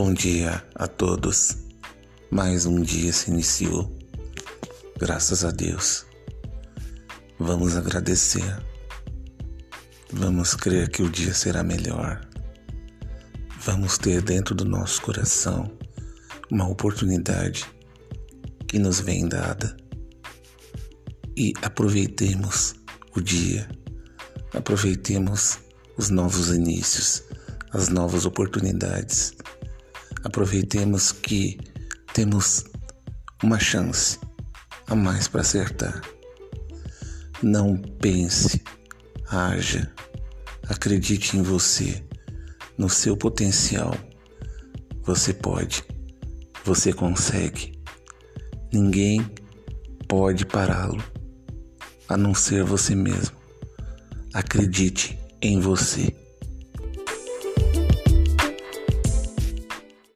Bom dia a todos. Mais um dia se iniciou. Graças a Deus. Vamos agradecer. Vamos crer que o dia será melhor. Vamos ter dentro do nosso coração uma oportunidade que nos vem dada. E aproveitemos o dia. Aproveitemos os novos inícios, as novas oportunidades aproveitemos que temos uma chance a mais para acertar. Não pense, haja, acredite em você, no seu potencial. Você pode, você consegue. Ninguém pode pará-lo, a não ser você mesmo. Acredite em você.